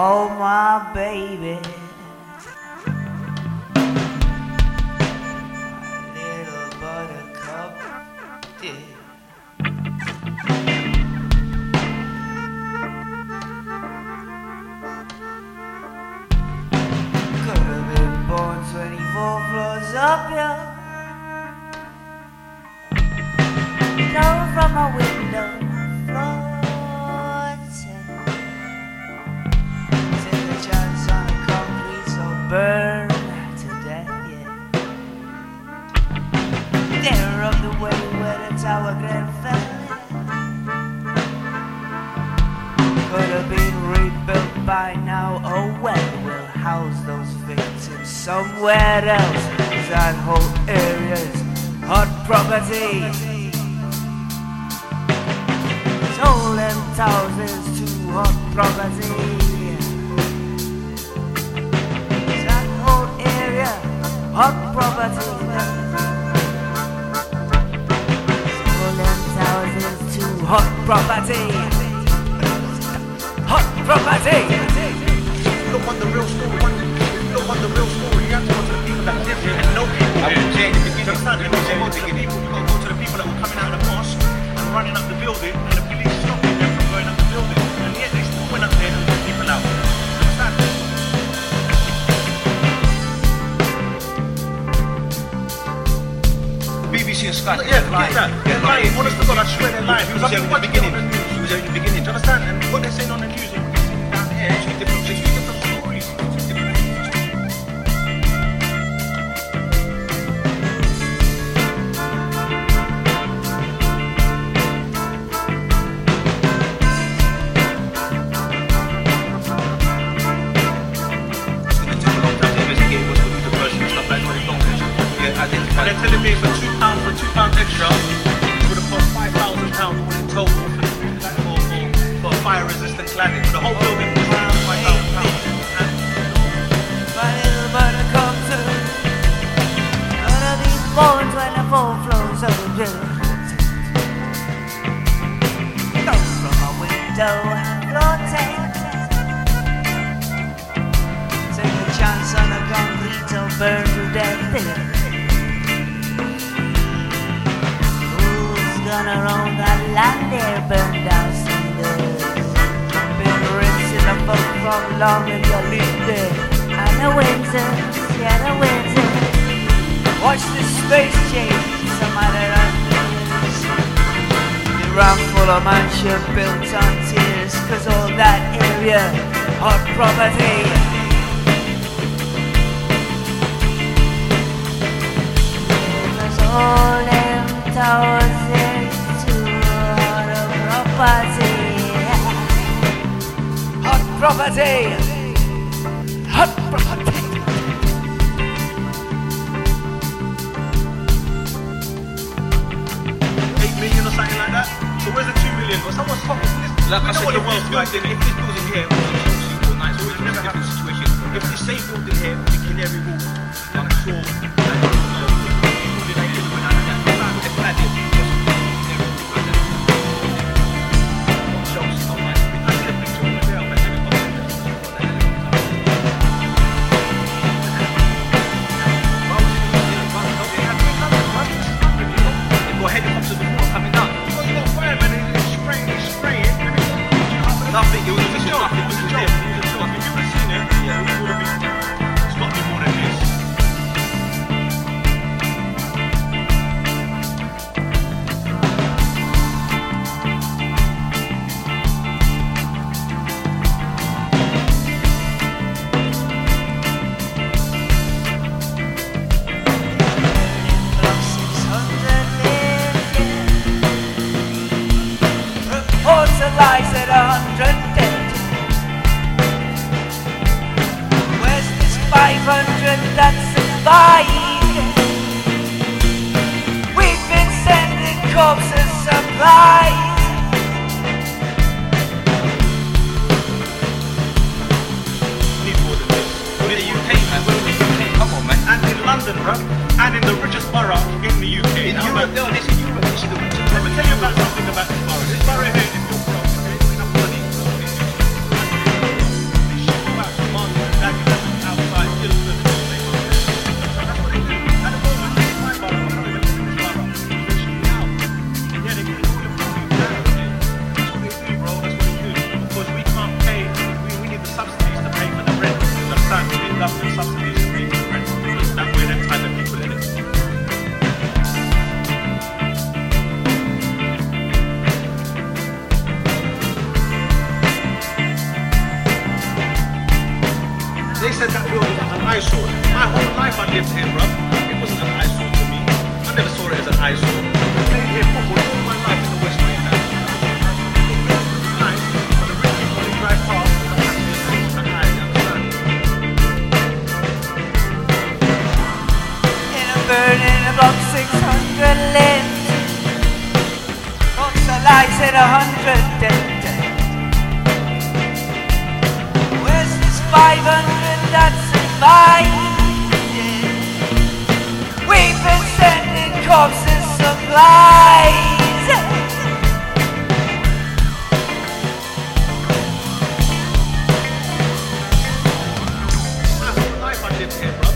Oh my baby. My little buttercup, yeah. By now. Oh well, we'll house those victims somewhere else. That whole area's hot property. Sold them thousands to hot property. That whole area, hot property. Sold them thousands to hot property. Hot property. People. I will change the beginning. You I to go to the people. the beginning. You got to go to the people that were coming out of the mosque and running up the building, and the police stopping them from going up the building. And yet they still went up there and let people out. BBC and Sky. Yeah, they're lying. that. They're lying. Honest to God, I swear they're lying. He was there in the beginning. He was there in the beginning. Do you understand? And what they're saying on the news they're down here, Two different, gonna own that land there? Burn down cinders. Been rinsing the folk from long if you live there. And the winter, yeah, the winter. Watch the space change, some other unfinished. The round full of mansion built on tears, cause all that area, hot property. Property. Hot property! Hot property! eight million or something like that. So where's the two million? Or someone's talking. Like we I know what the world's this building, building. if this building here was obviously all nice, it would have a different situation. If the same building here, with the Canary Wharf, I'm sure And in and in the richest borough in the UK. In Europe, no, this is Europe. This is the richest Let me tell you about something about eyesore. My whole life I lived here, bruv. It wasn't an eyesore to me. I never saw it as an eyesore. I played here football all my life in the West End. The burning about 600 limbs. Thoughts are lies in a hundred dead. Where's this 500 We've been sending corpses supplies. I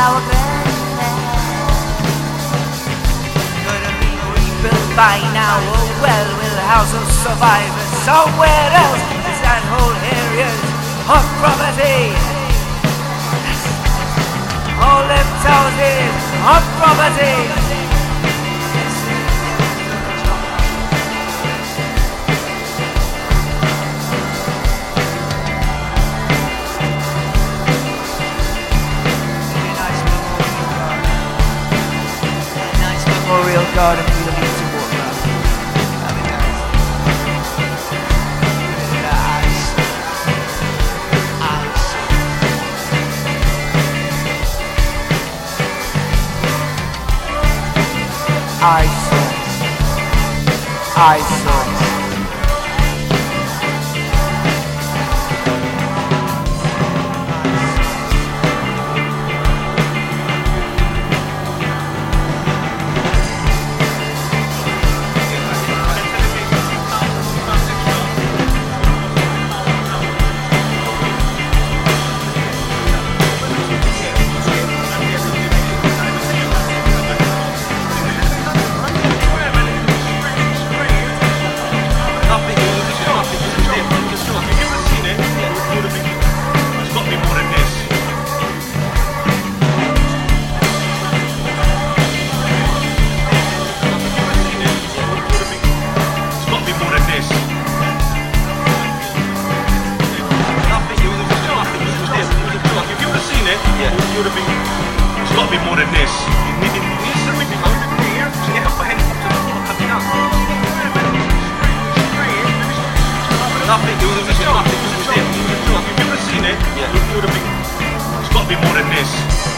the tower Gonna be rebuilt by now. Oh well, will house of survivors somewhere else? Is that whole areas of property? All them houses of property. Ice. Ice. Ice. Strange, Nothing, it was a joke, it was a joke, it was a joke. If you would have seen it, Yeah. you would have been. It's got to be more than this.